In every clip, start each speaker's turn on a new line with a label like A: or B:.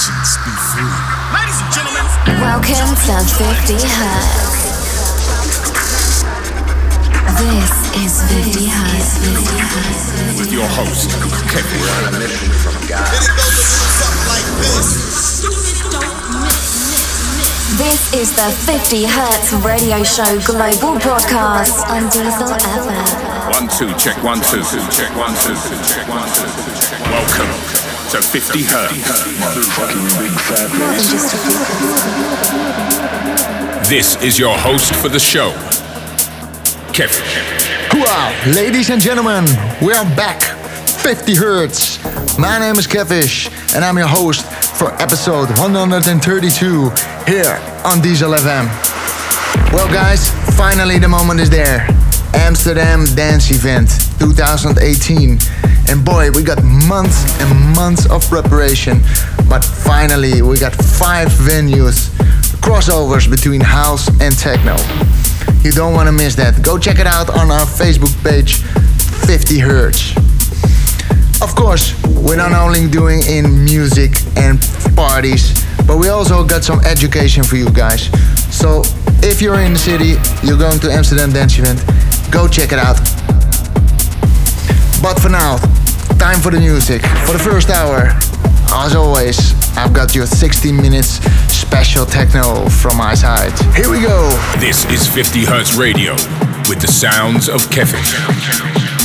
A: your conscience be free.
B: Ladies and gentlemen,
C: Welcome to 50 Hertz. This is 50 Hertz.
D: with your host, Kevin.
B: then it goes a little something like this.
C: This is the 50 Hertz radio show global broadcast on Diesel FM.
D: One, two, check one, two, check one, two, check one, two. Welcome to 50 Hertz. This is your host for the show, Kevin.
E: Hoorah! Ladies and gentlemen, we are back. 50 Hertz. My name is Kevish, and I'm your host for episode 132 here on Diesel FM. Well, guys, finally the moment is there. Amsterdam Dance Event 2018. And boy, we got months and months of preparation, but finally, we got five venues, crossovers between house and techno. You don't want to miss that. Go check it out on our Facebook page, 50 Hertz. Of course, we're not only doing in music and parties, but we also got some education for you guys. So if you're in the city, you're going to Amsterdam Dance Event, go check it out. But for now, time for the music. For the first hour, as always, I've got your 60 minutes special techno from my side. Here we go.
D: This is 50 Hertz Radio with the sounds of Kevin.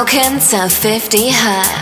C: Welcome to 50 Hertz.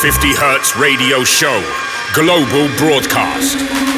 D: 50 Hertz Radio Show, global broadcast.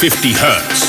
D: 50 hertz.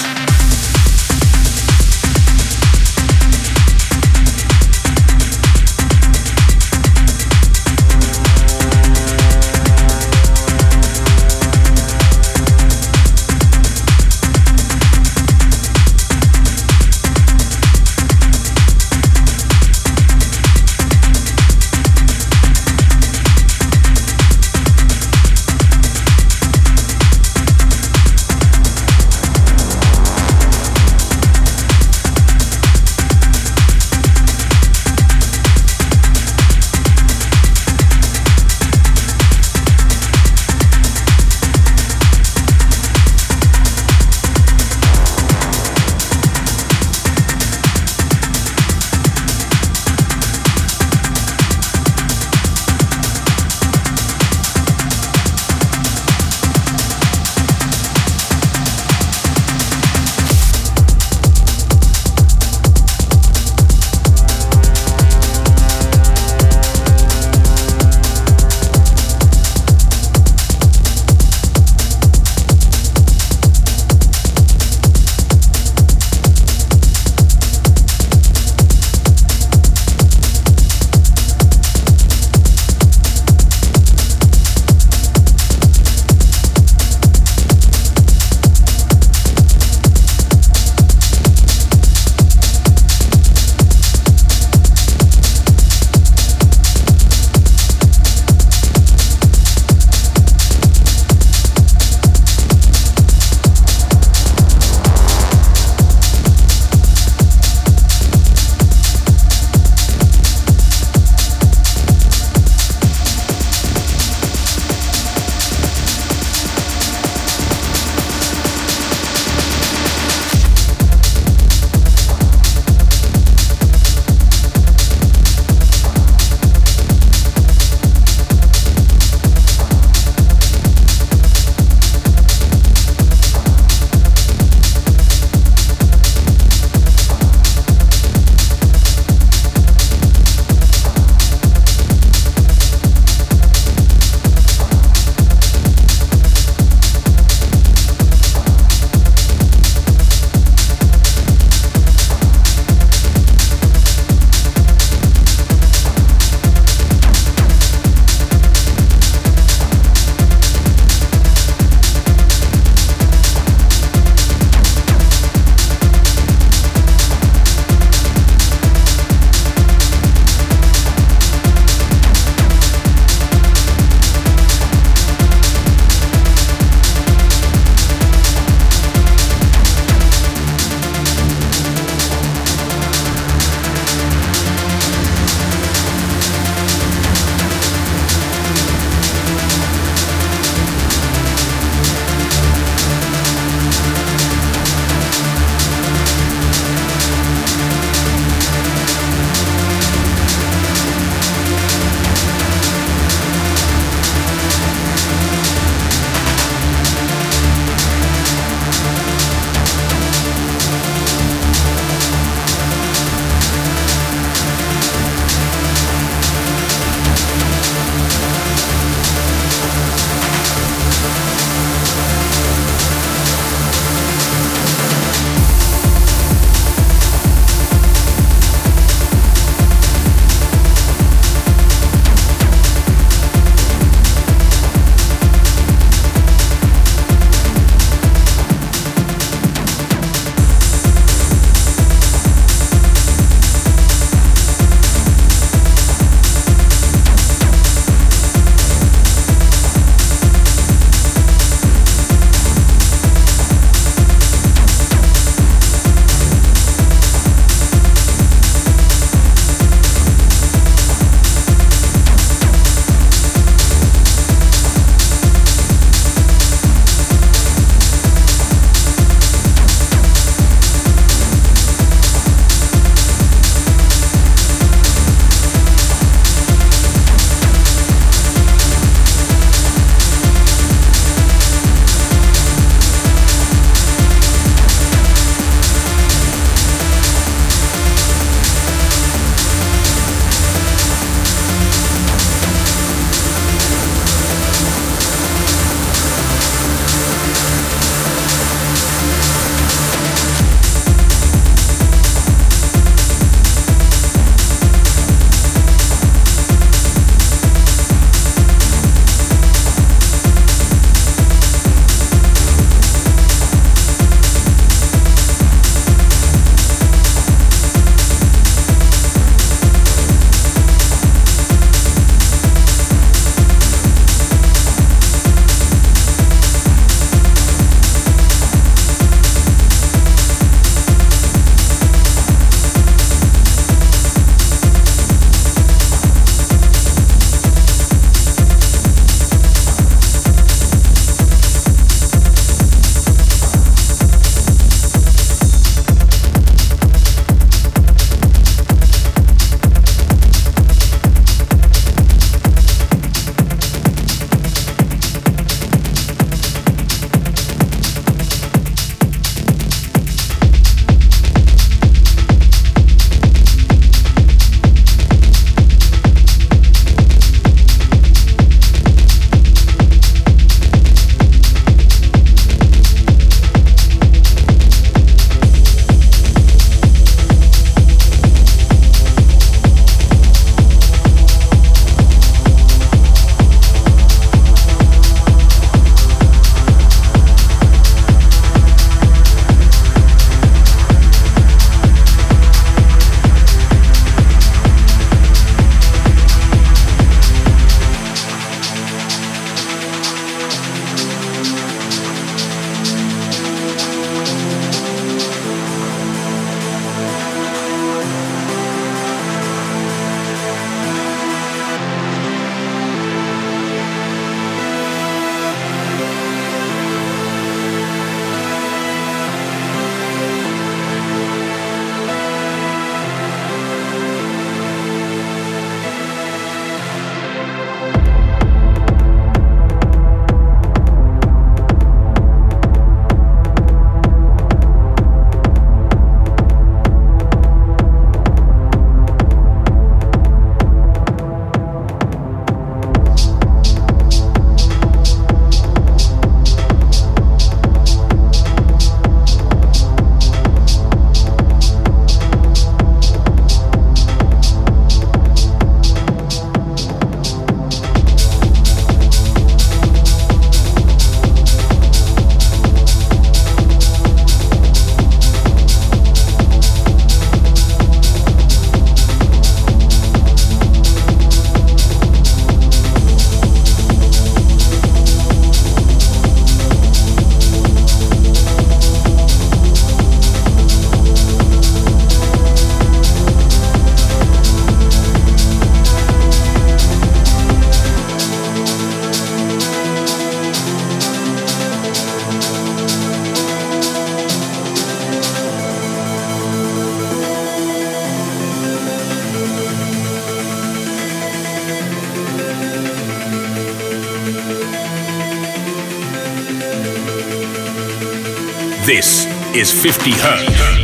F: Is 50 Hertz.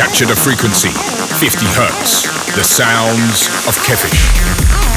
D: Capture the frequency, 50 hertz, the sounds of Kefish.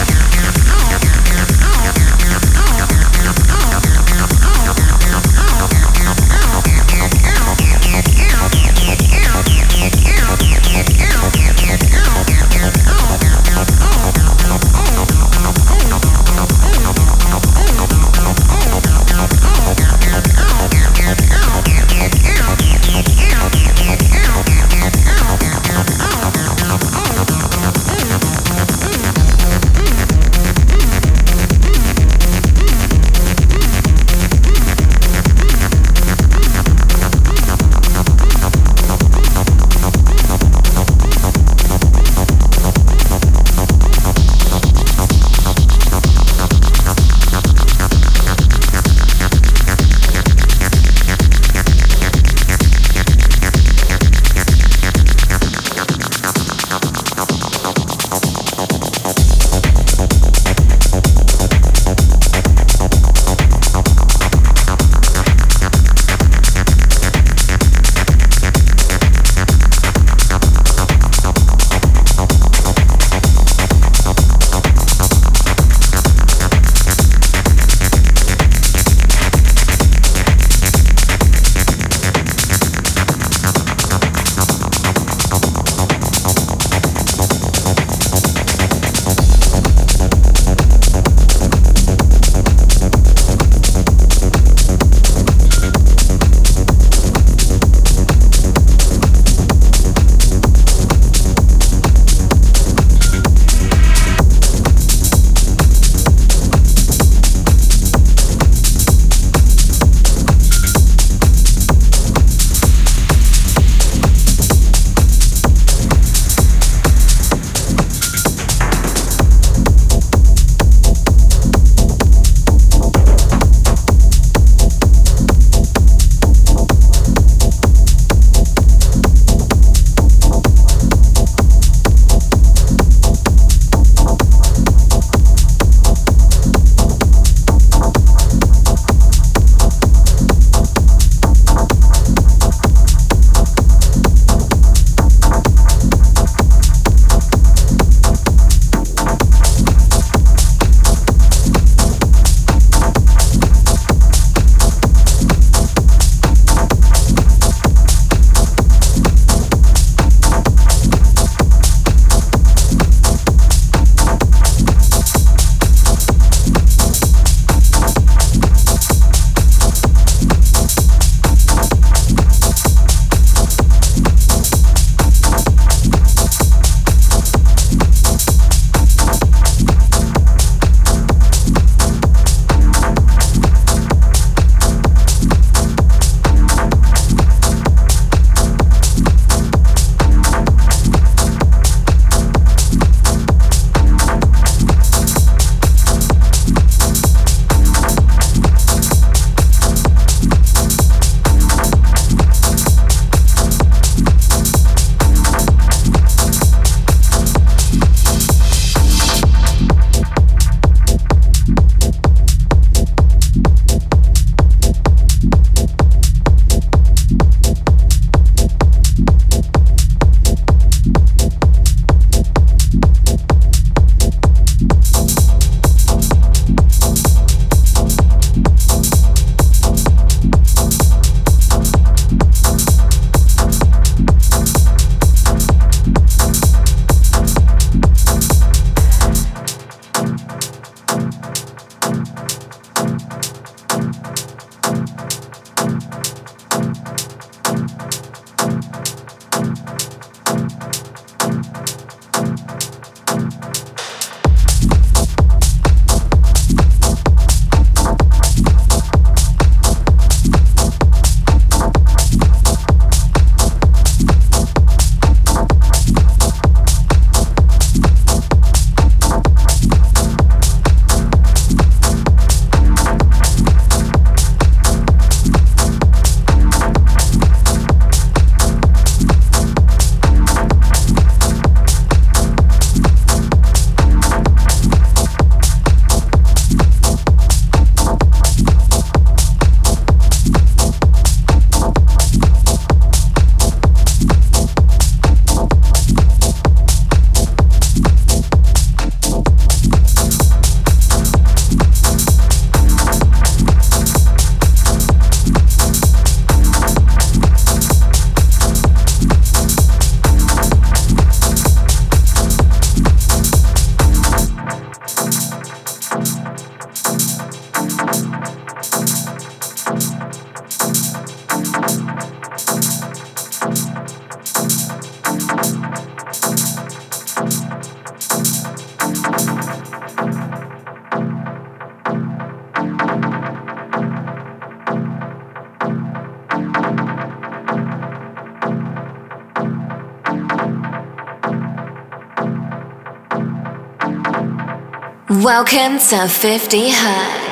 G: Welcome to 50 Hertz.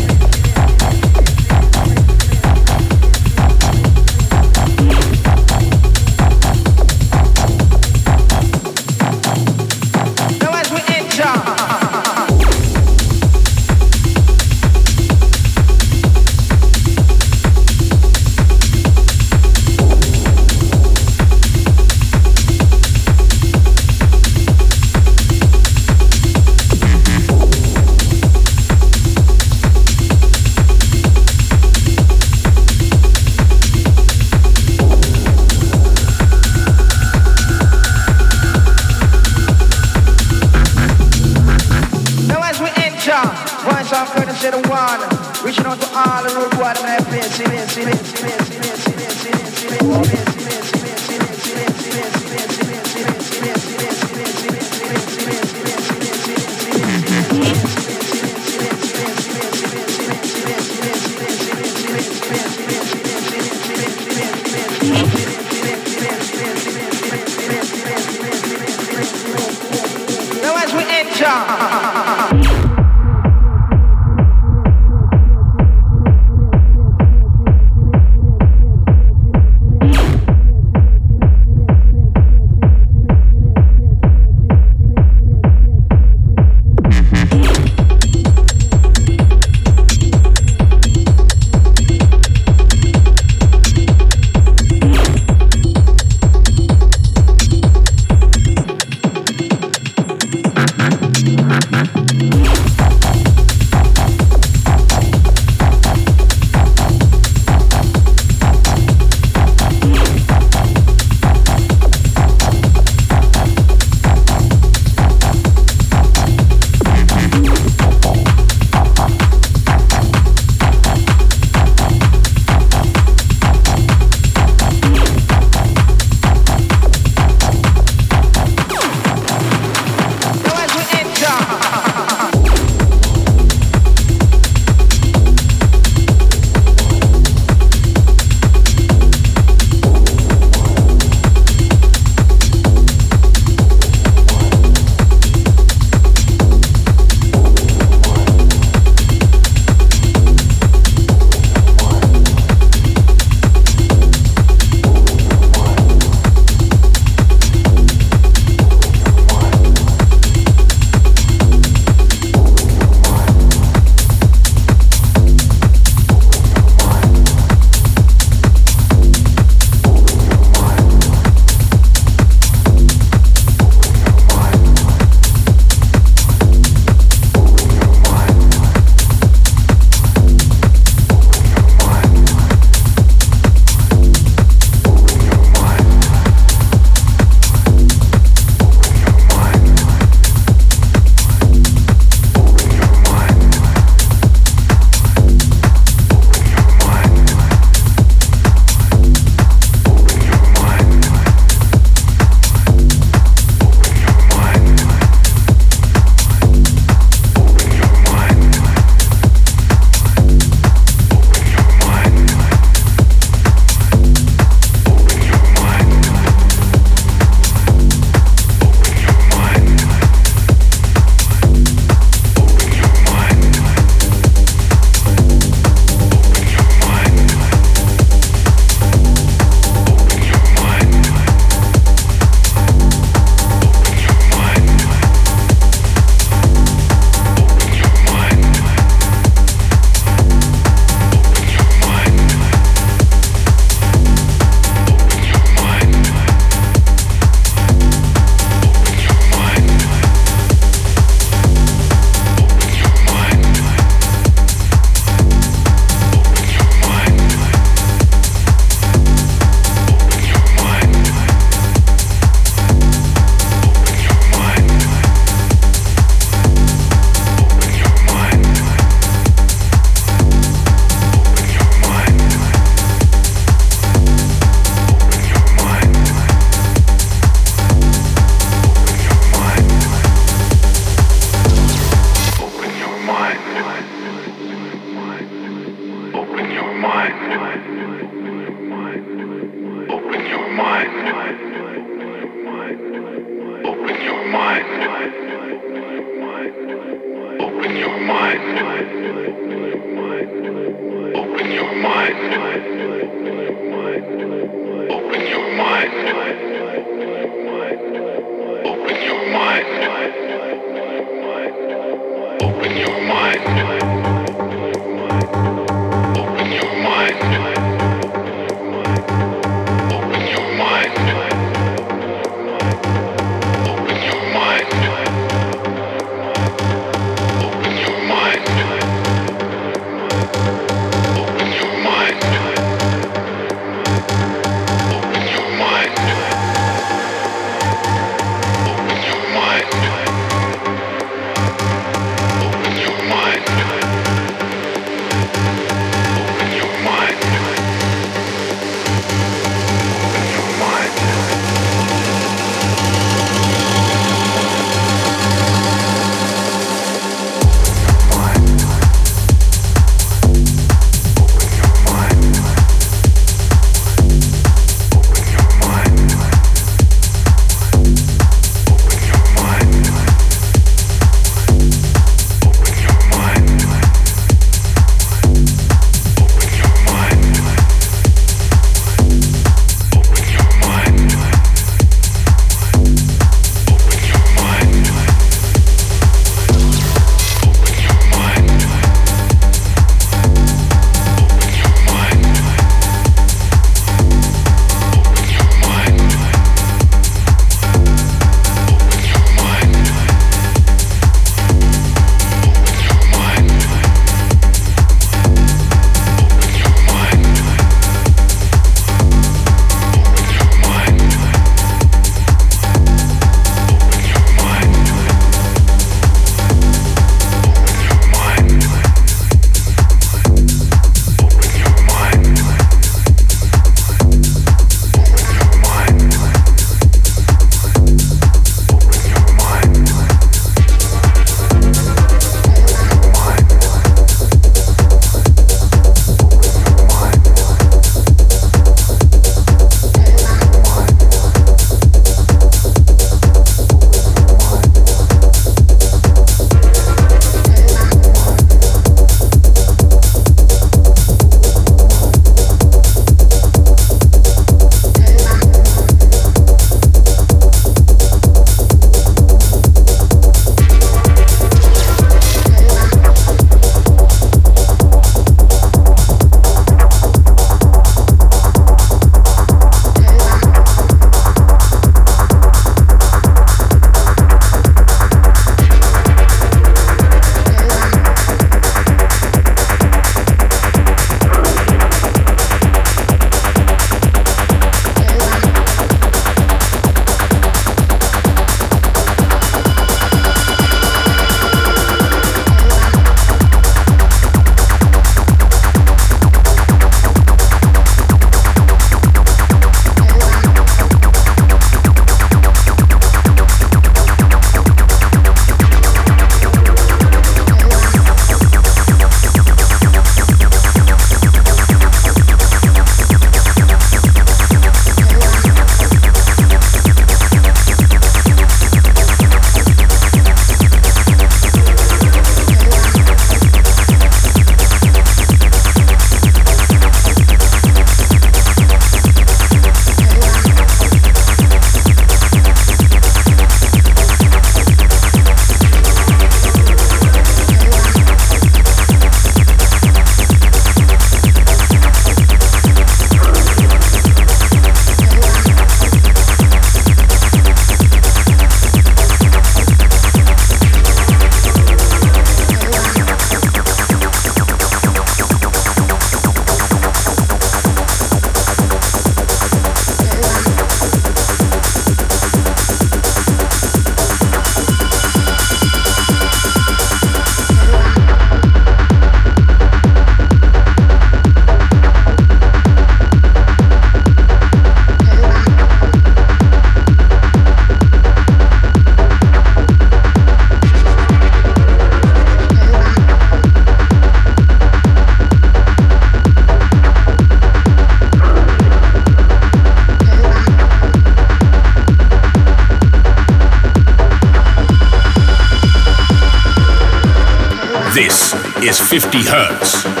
D: This is 50 Hertz.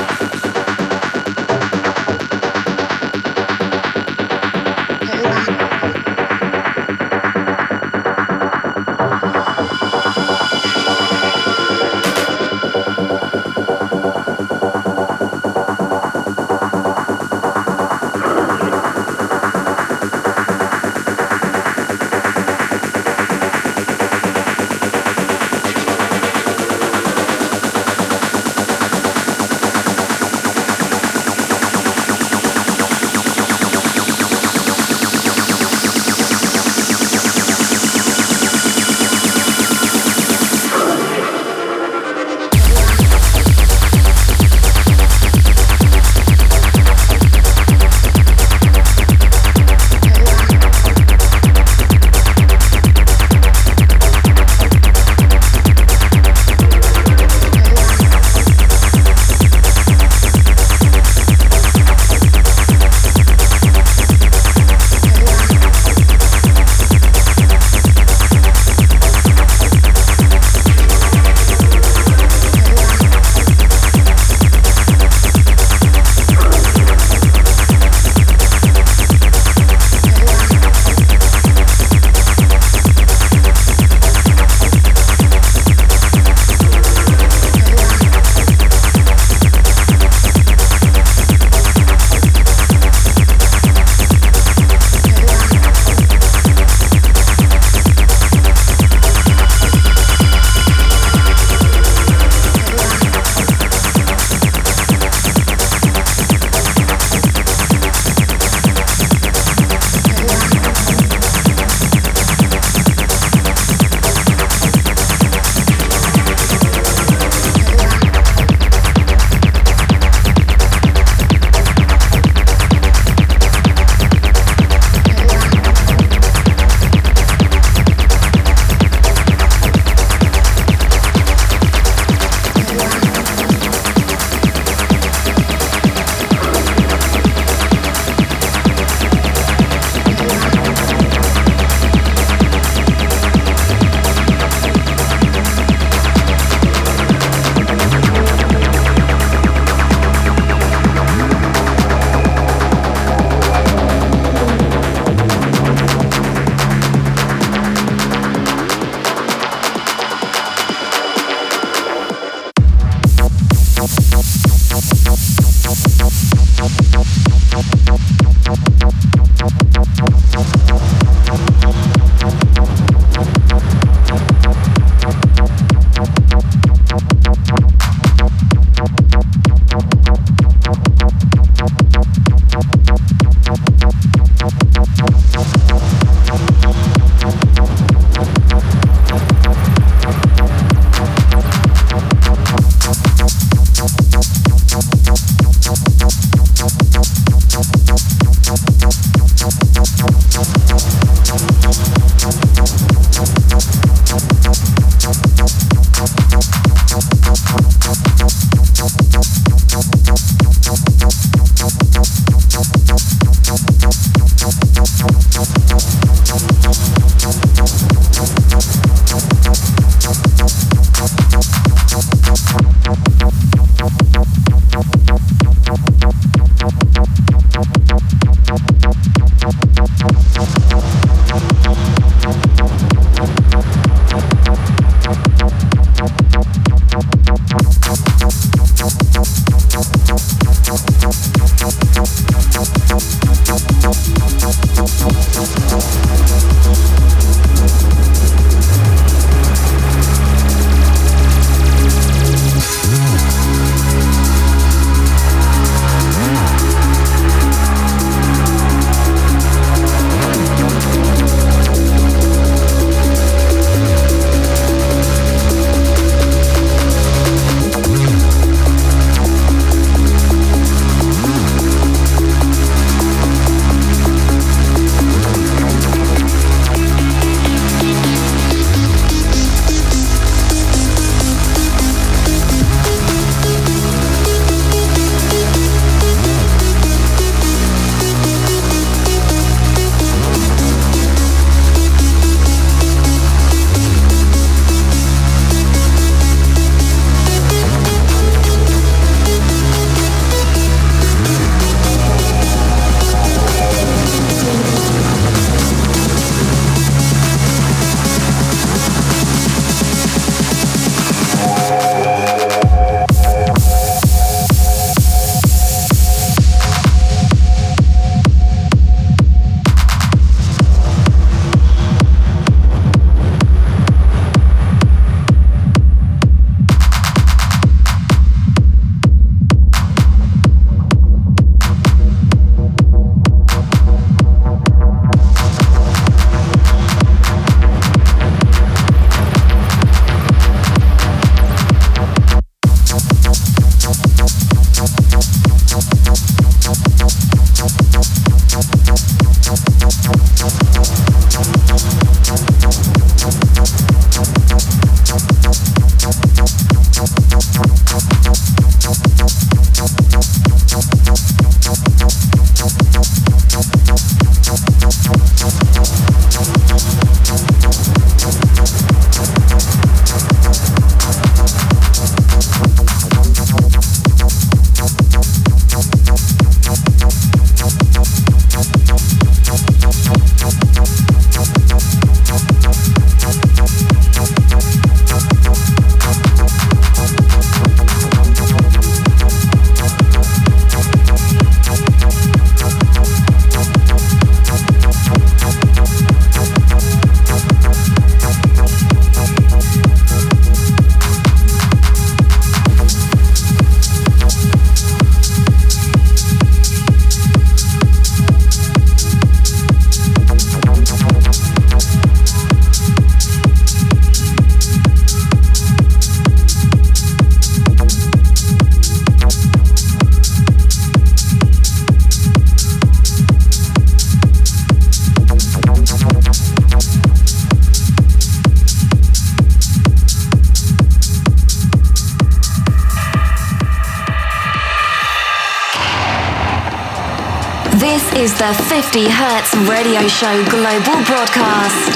G: The 50 Hertz Radio Show Global Broadcast.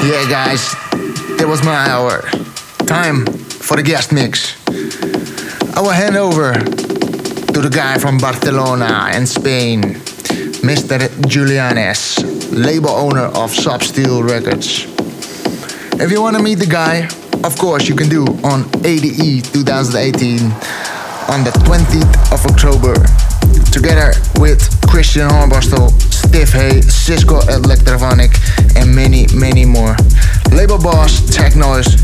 E: Yeah, guys, it was my hour. Time for the guest mix. I will hand over to the guy from Barcelona and Spain, Mr. Julian S, label owner of Substeel Records. If you want to meet the guy, of course you can do on ADE 2018 on the 20th of October together with Christian Hornbostel, Steve Hay, Cisco Electrophonic, and many, many more. Label boss Tech Noise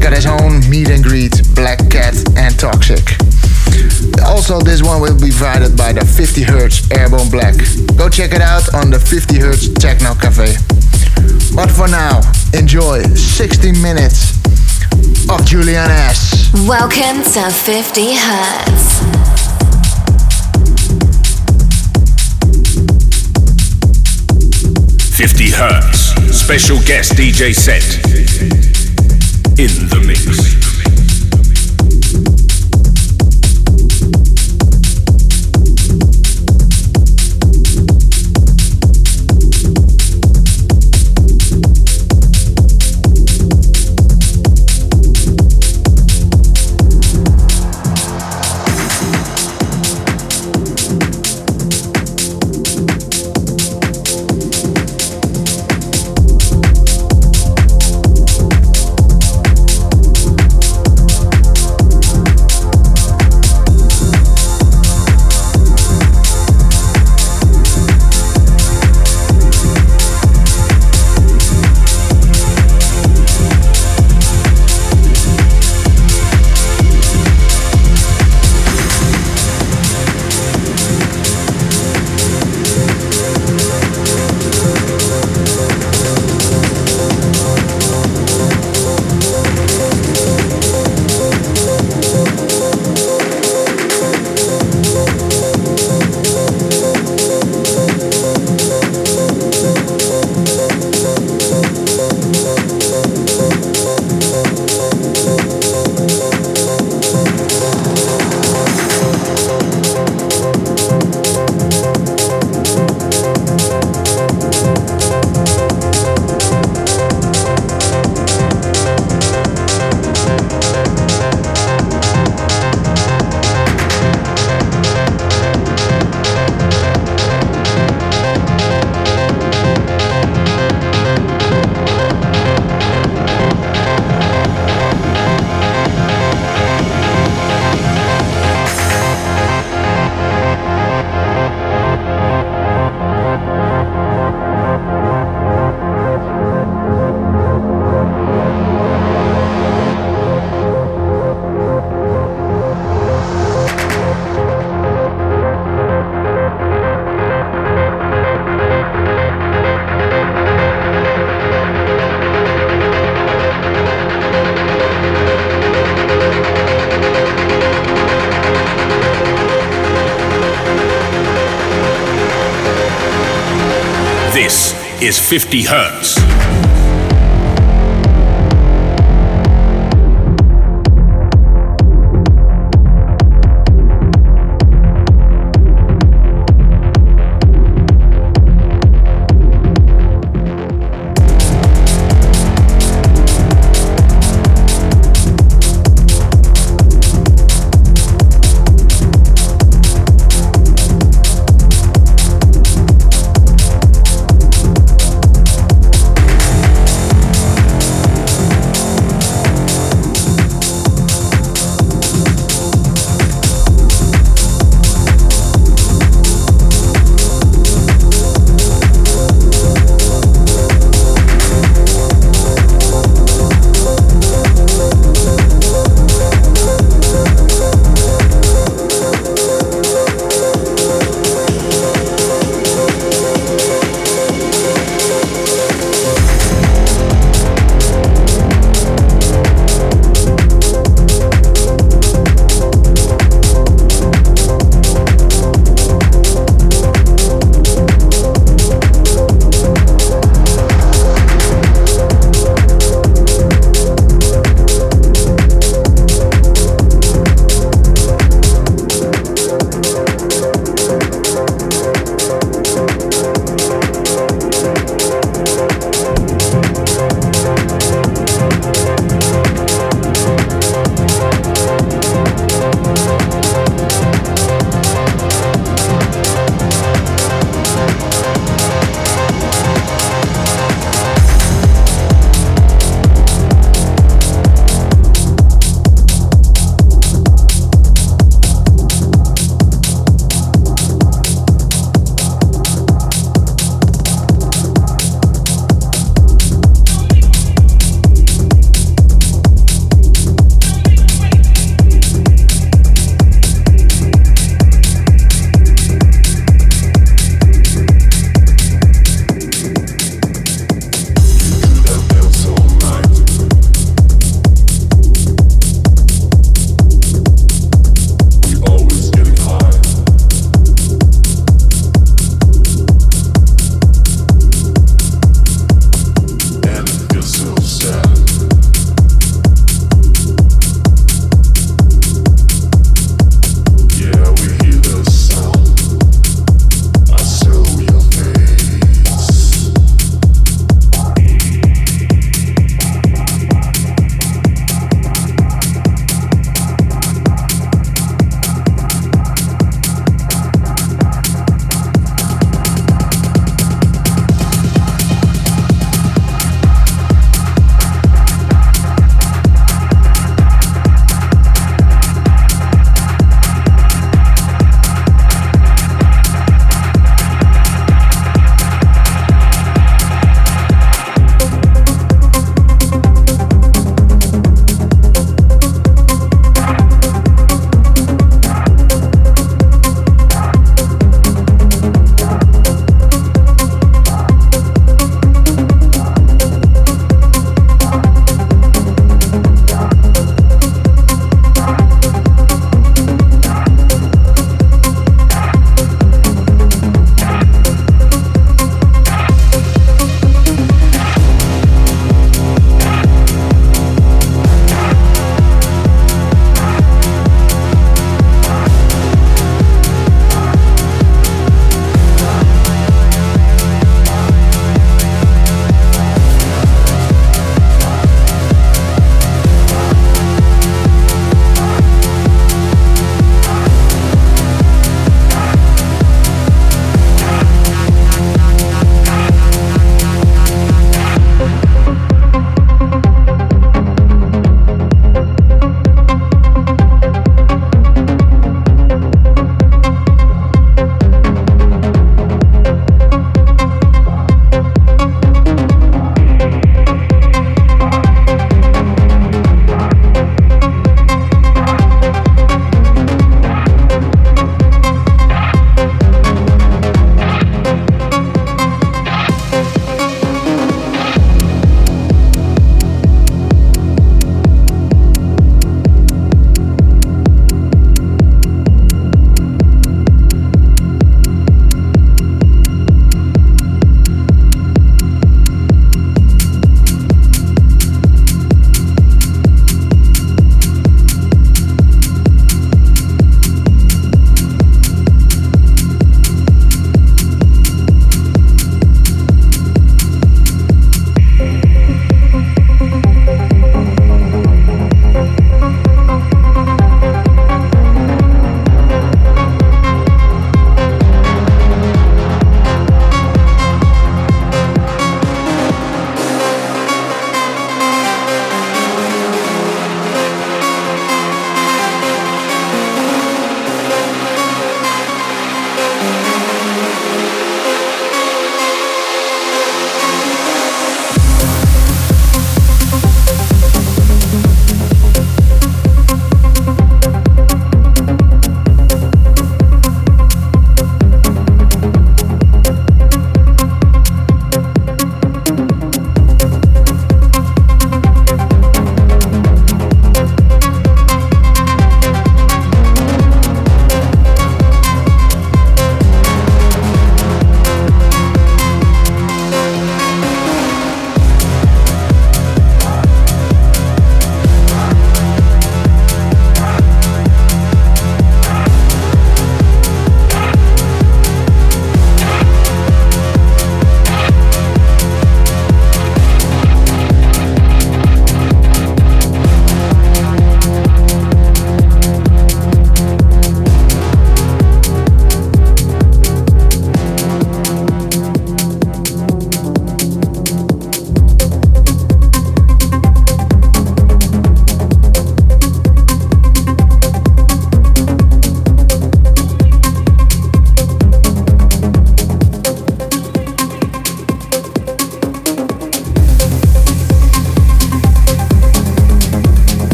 E: got his own meet and greet, Black Cat and Toxic. Also, this one will be provided by the 50 Hertz Airborne Black. Go check it out on the 50 Hertz Techno Cafe. But for now, enjoy 60 minutes of Julian S.
G: Welcome to 50 Hertz.
D: 50 Hertz. Special guest DJ set. In the mix. Is 50 hertz.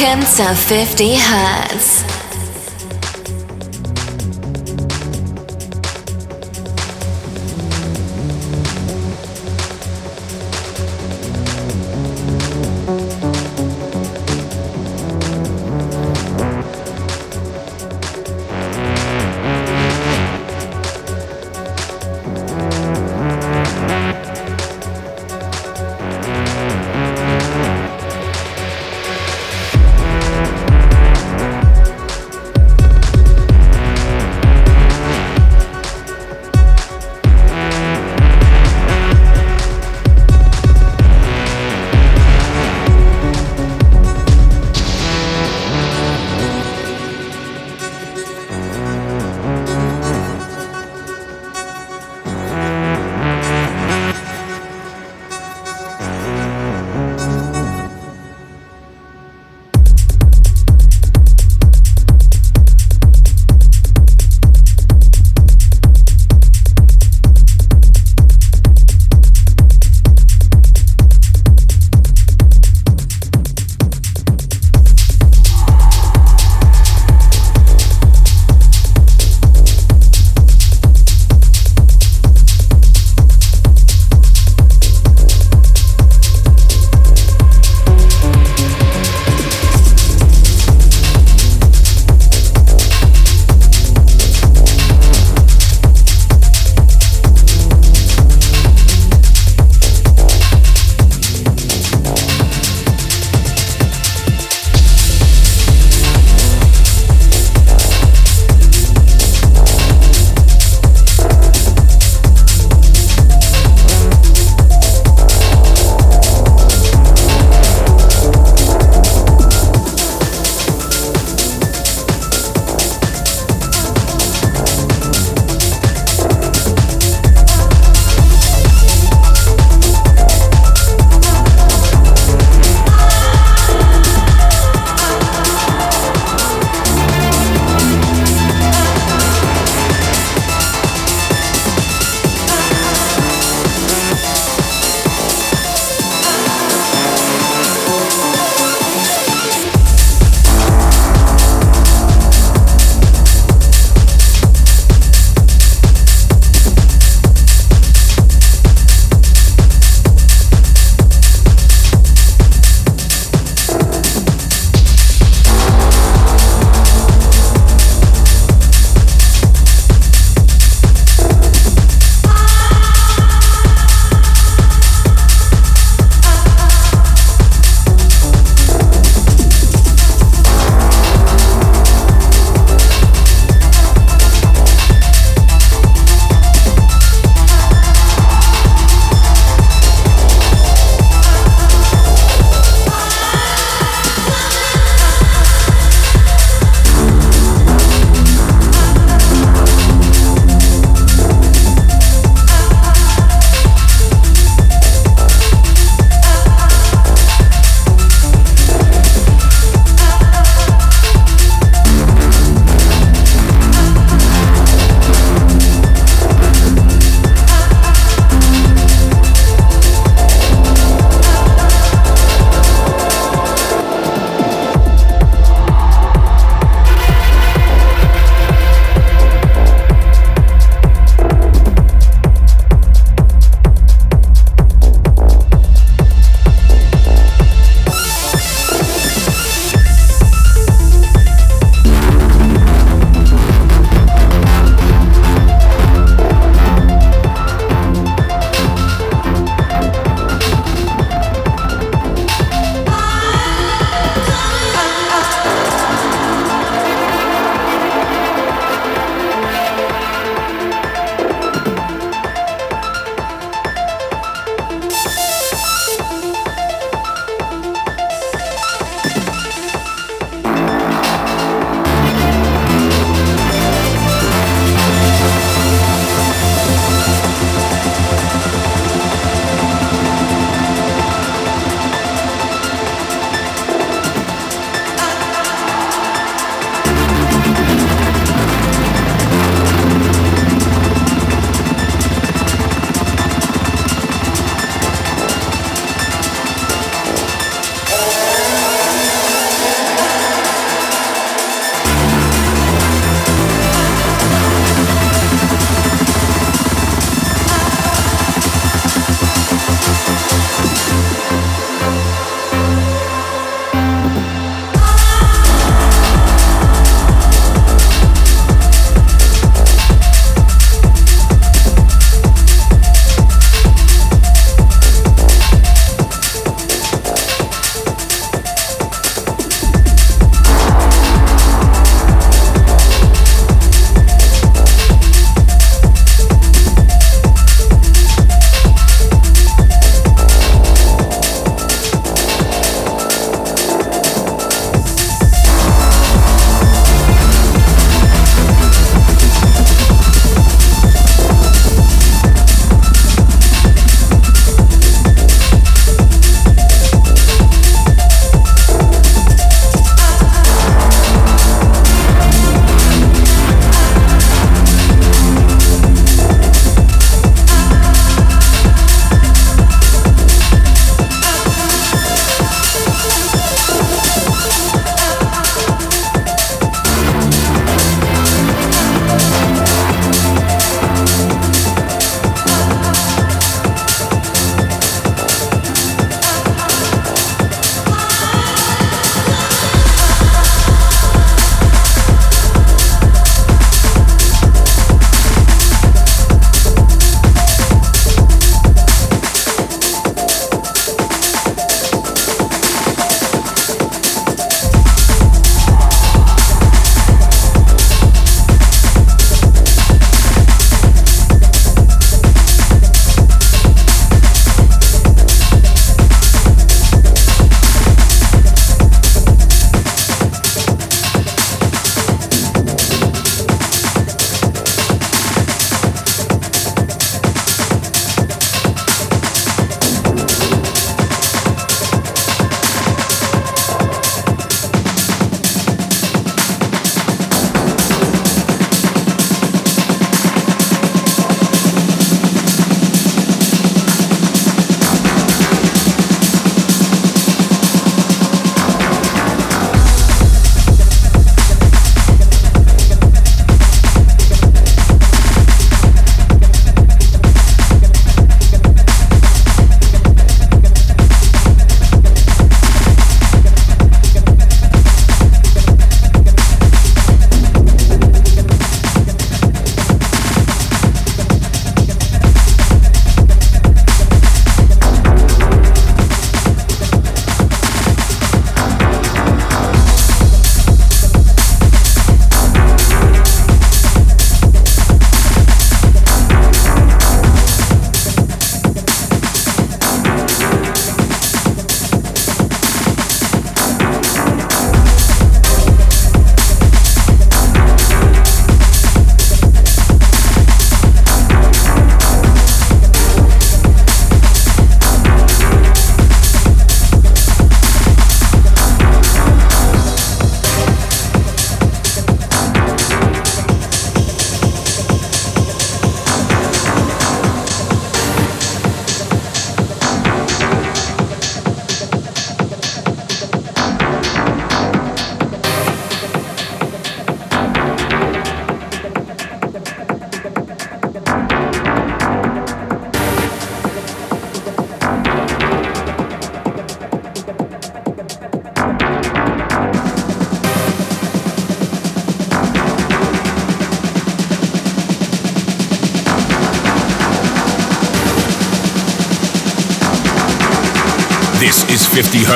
C: Welcome to 50 Hertz.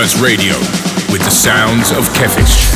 D: 50 Radio with the sounds of Kefish.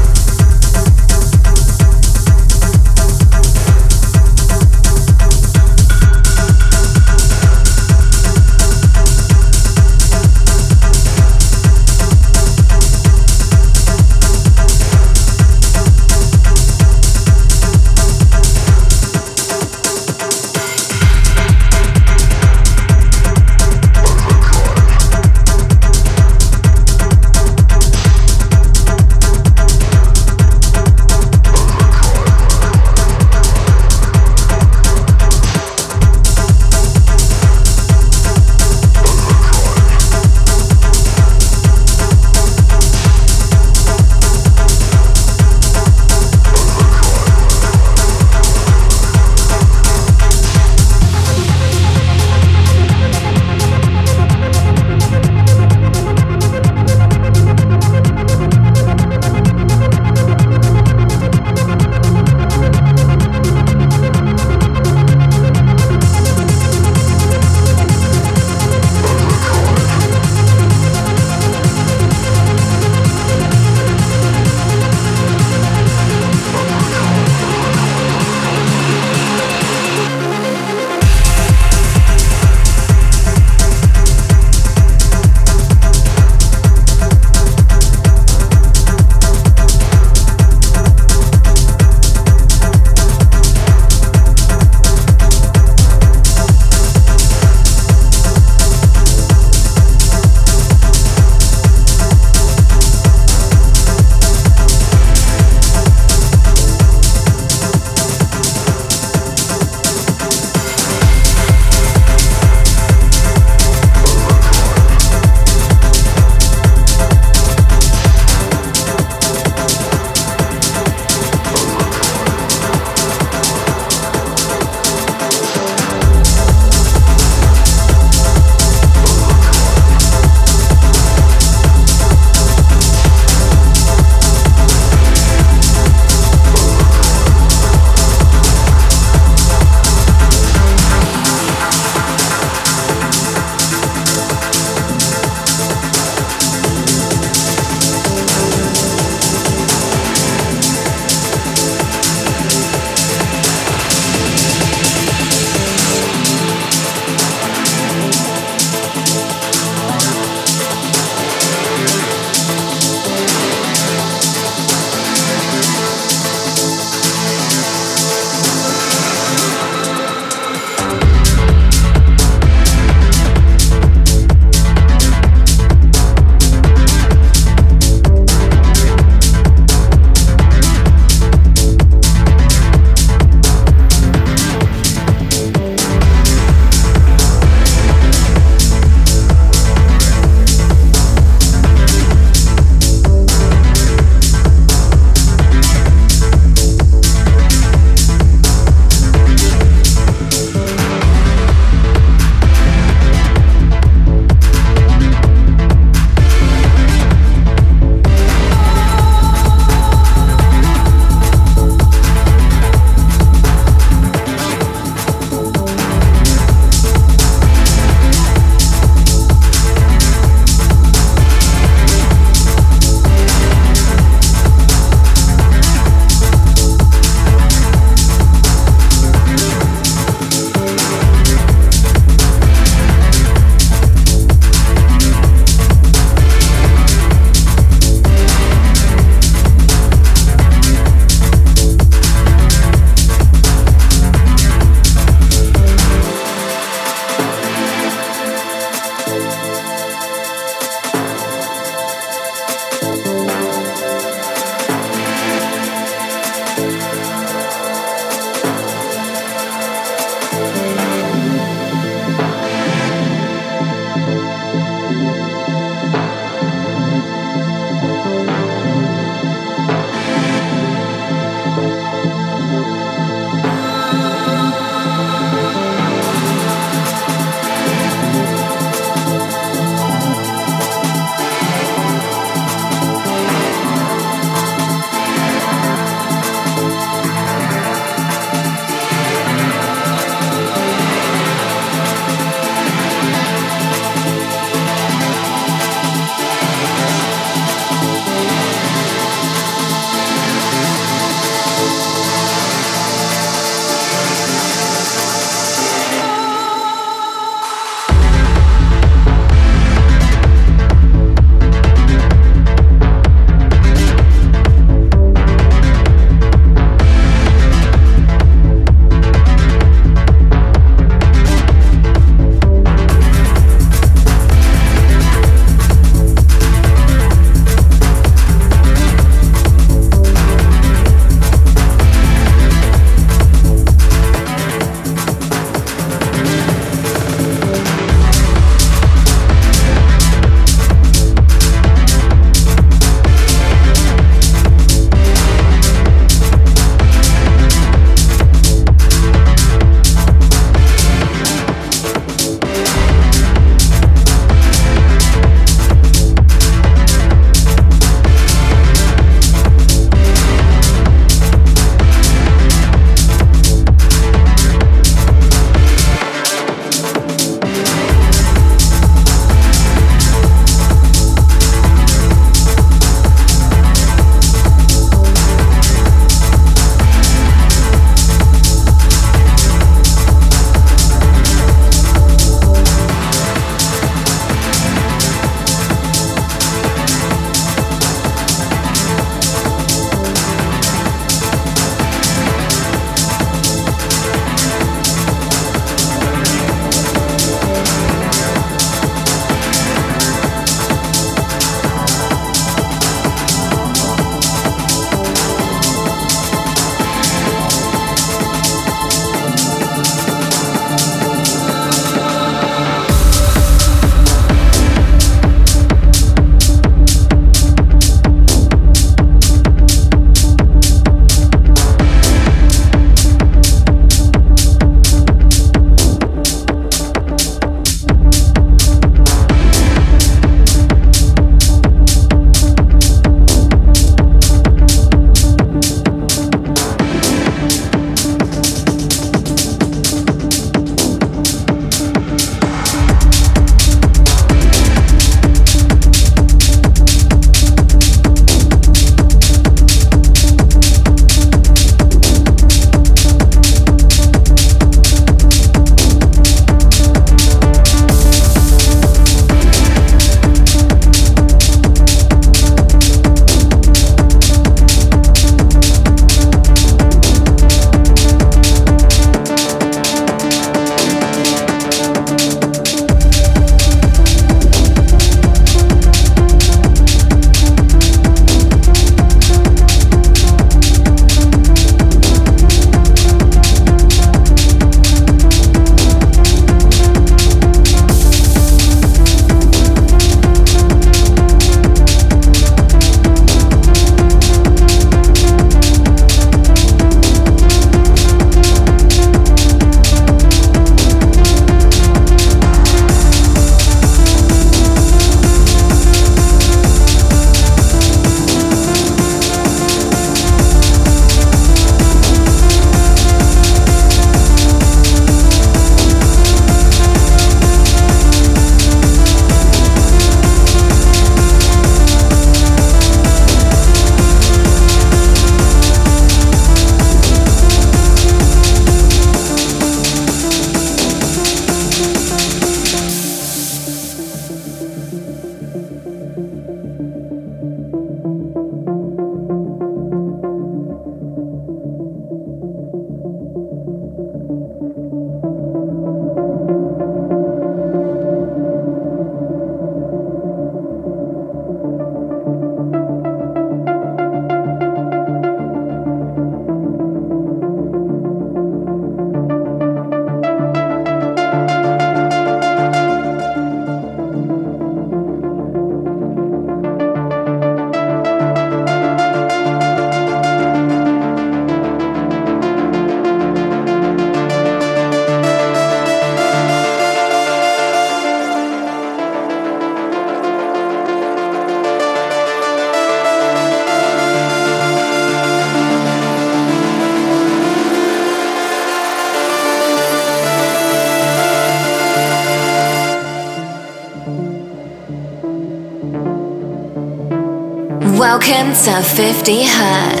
C: Welcome to 50 Hertz.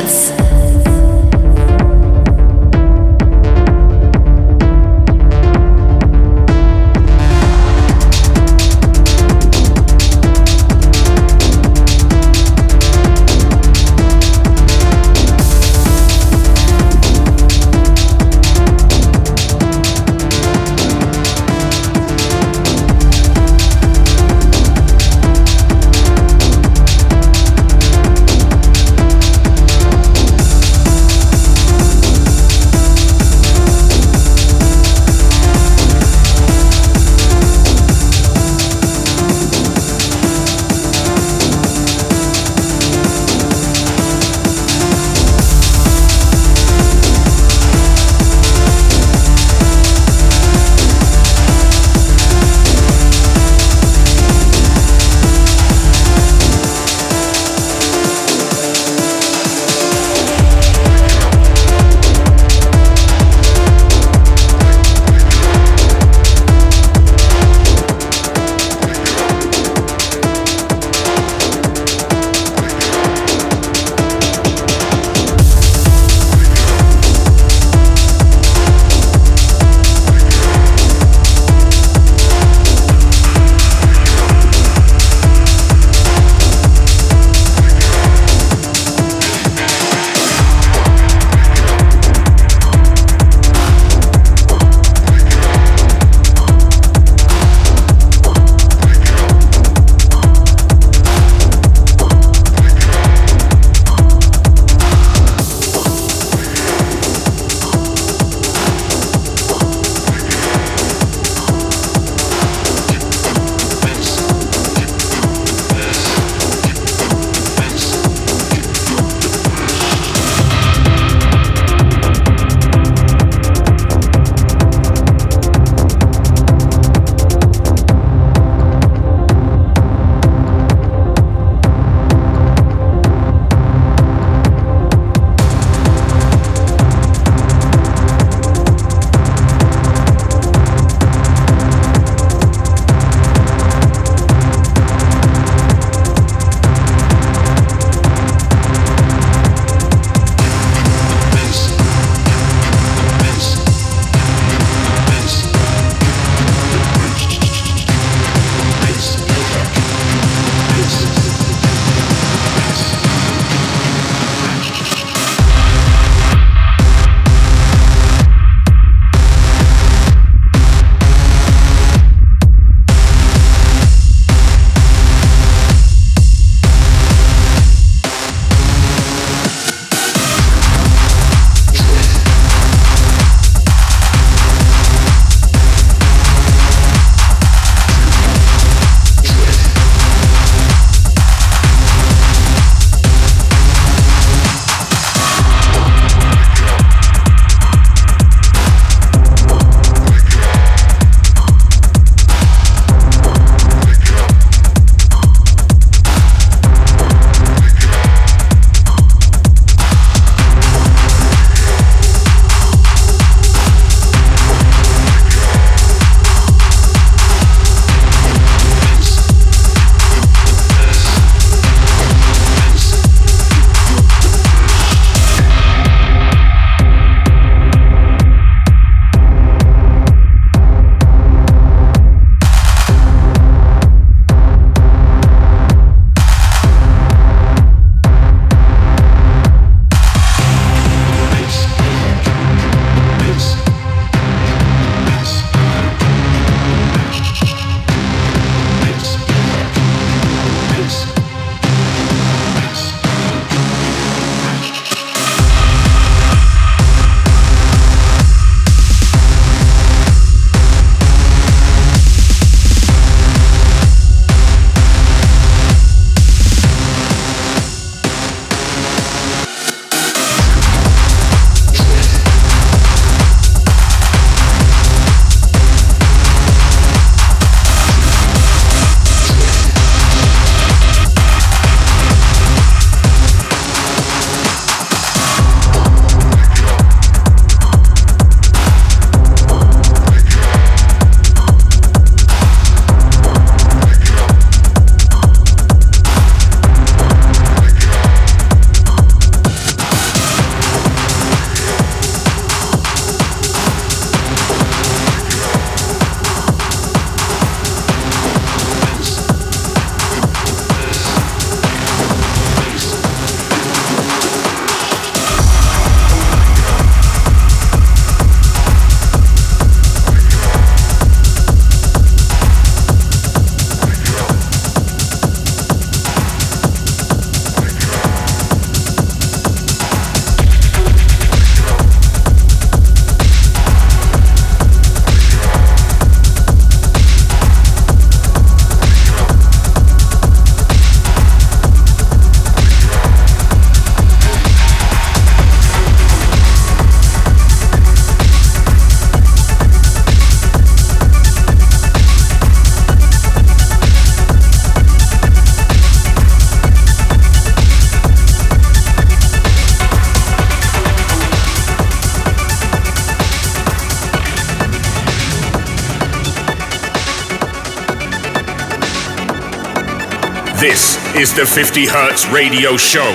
D: Is the 50 Hertz Radio Show,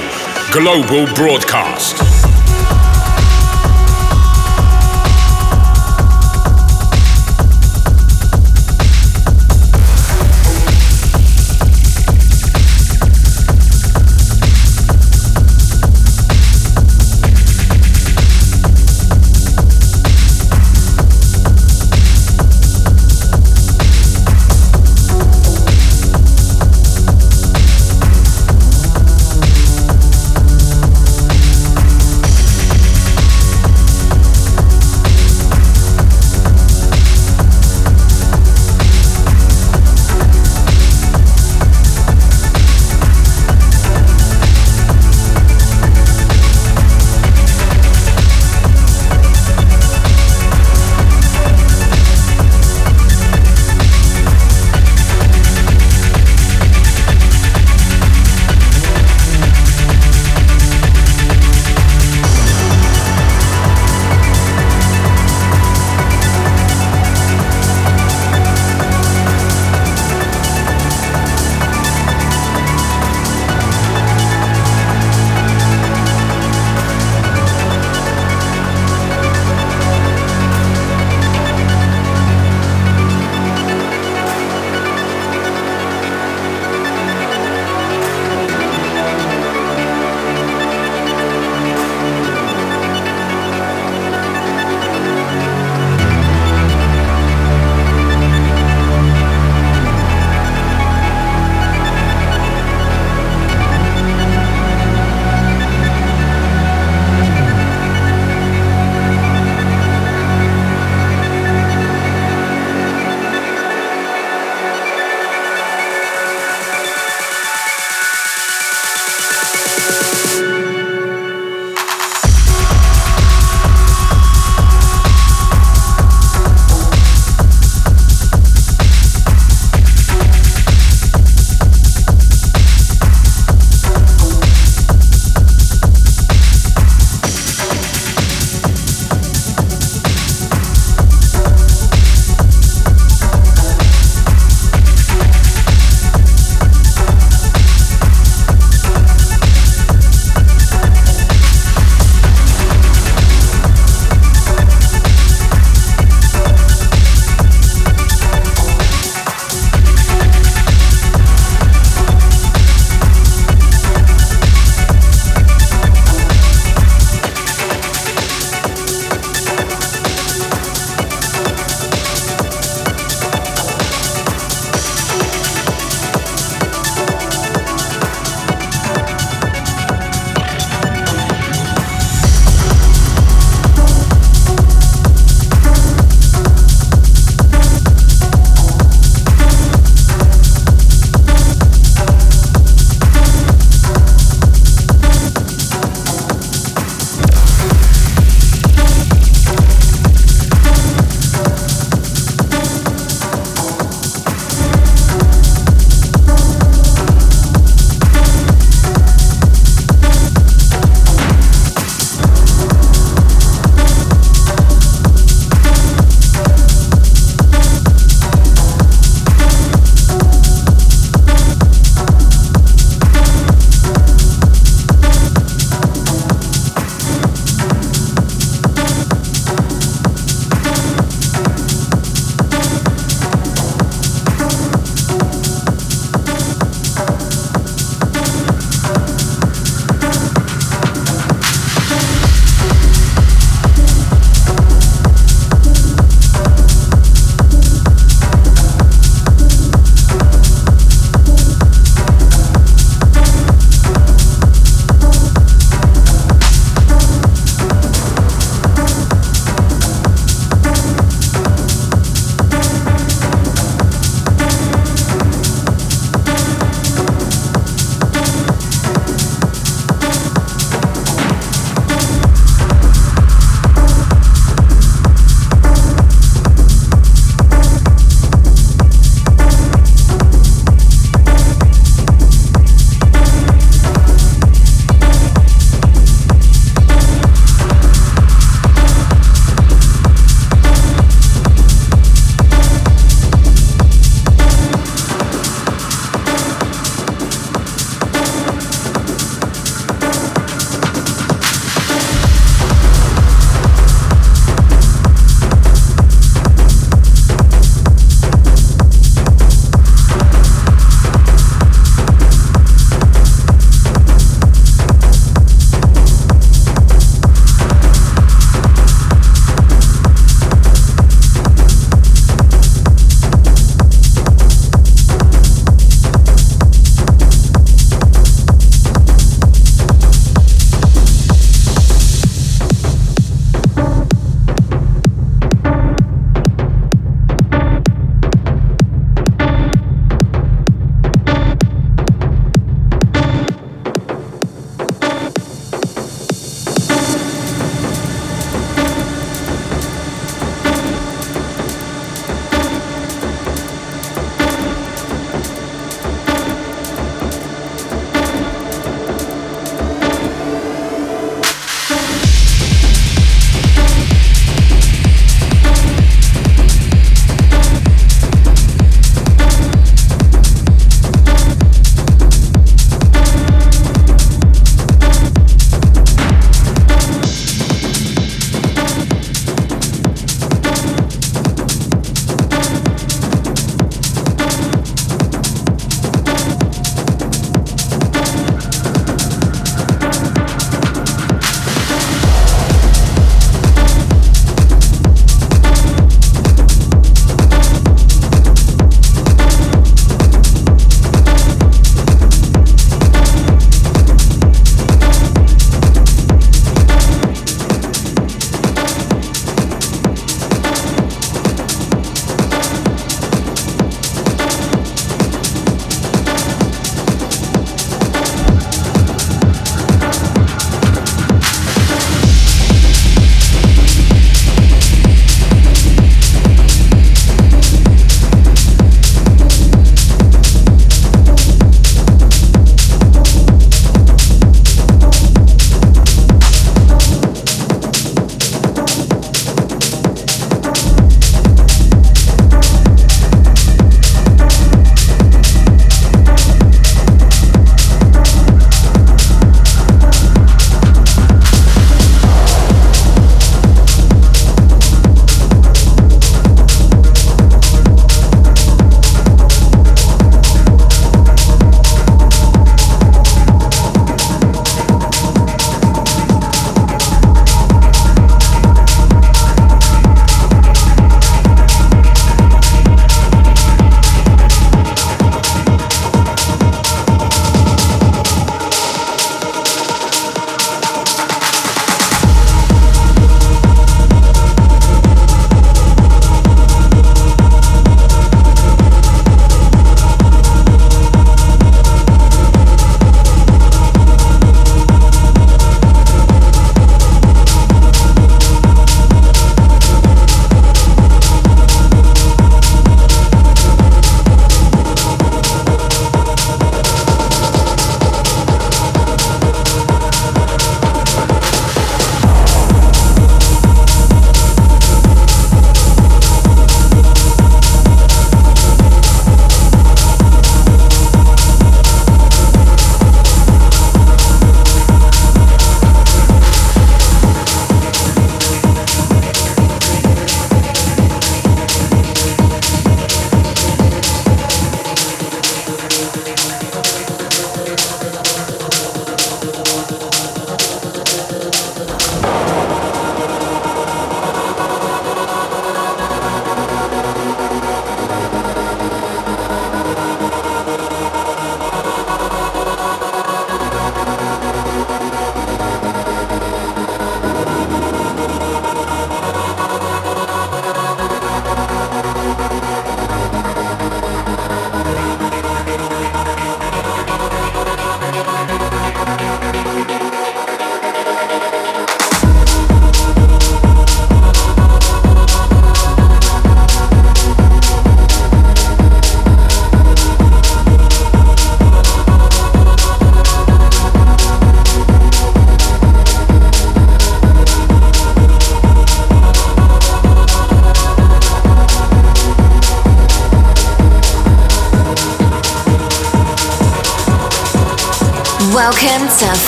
D: global broadcast.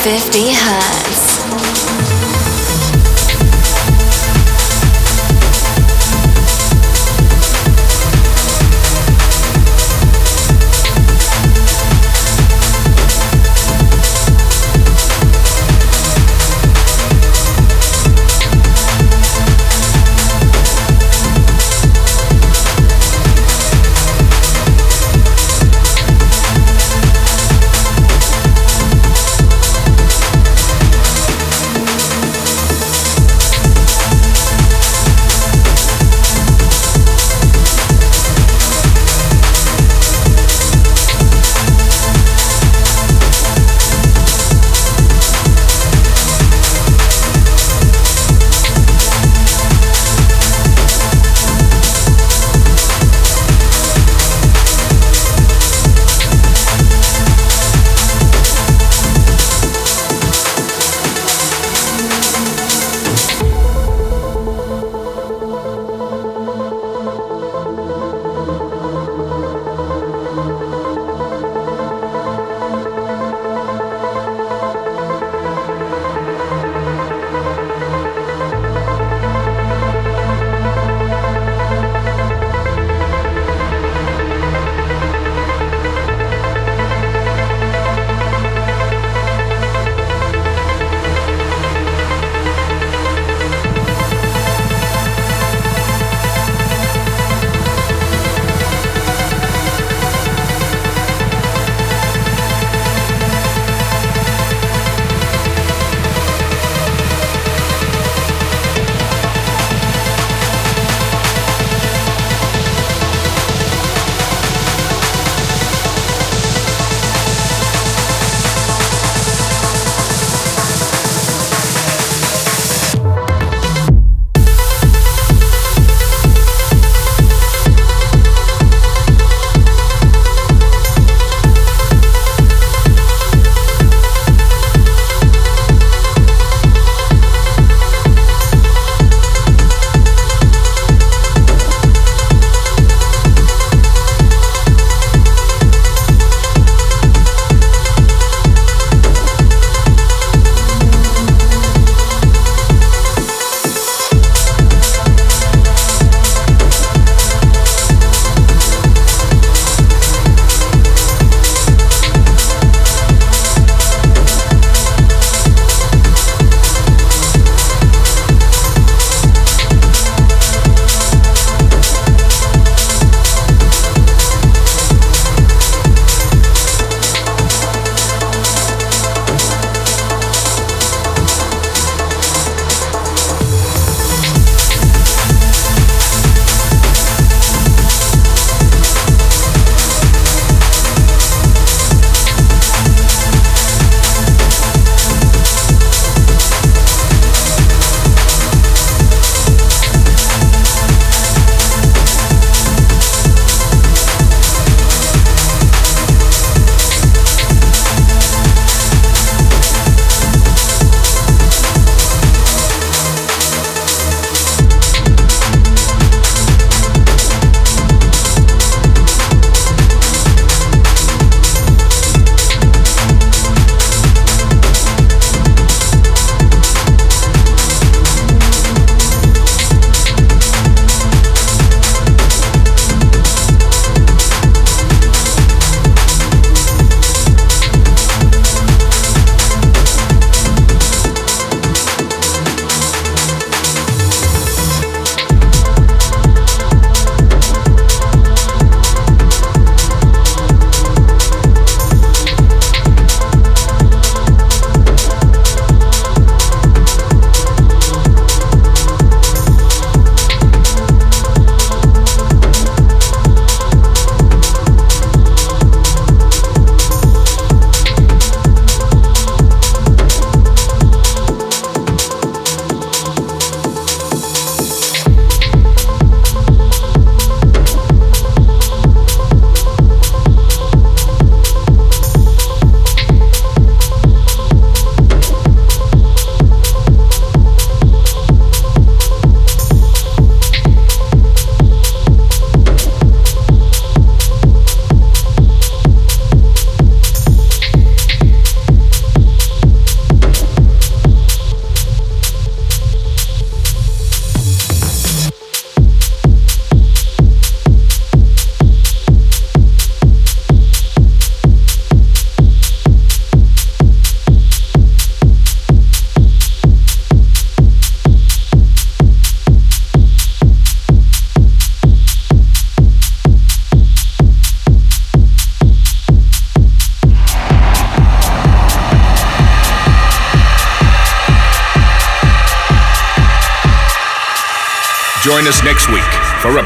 C: 50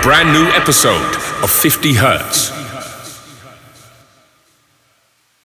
D: brand new episode of 50 Hertz.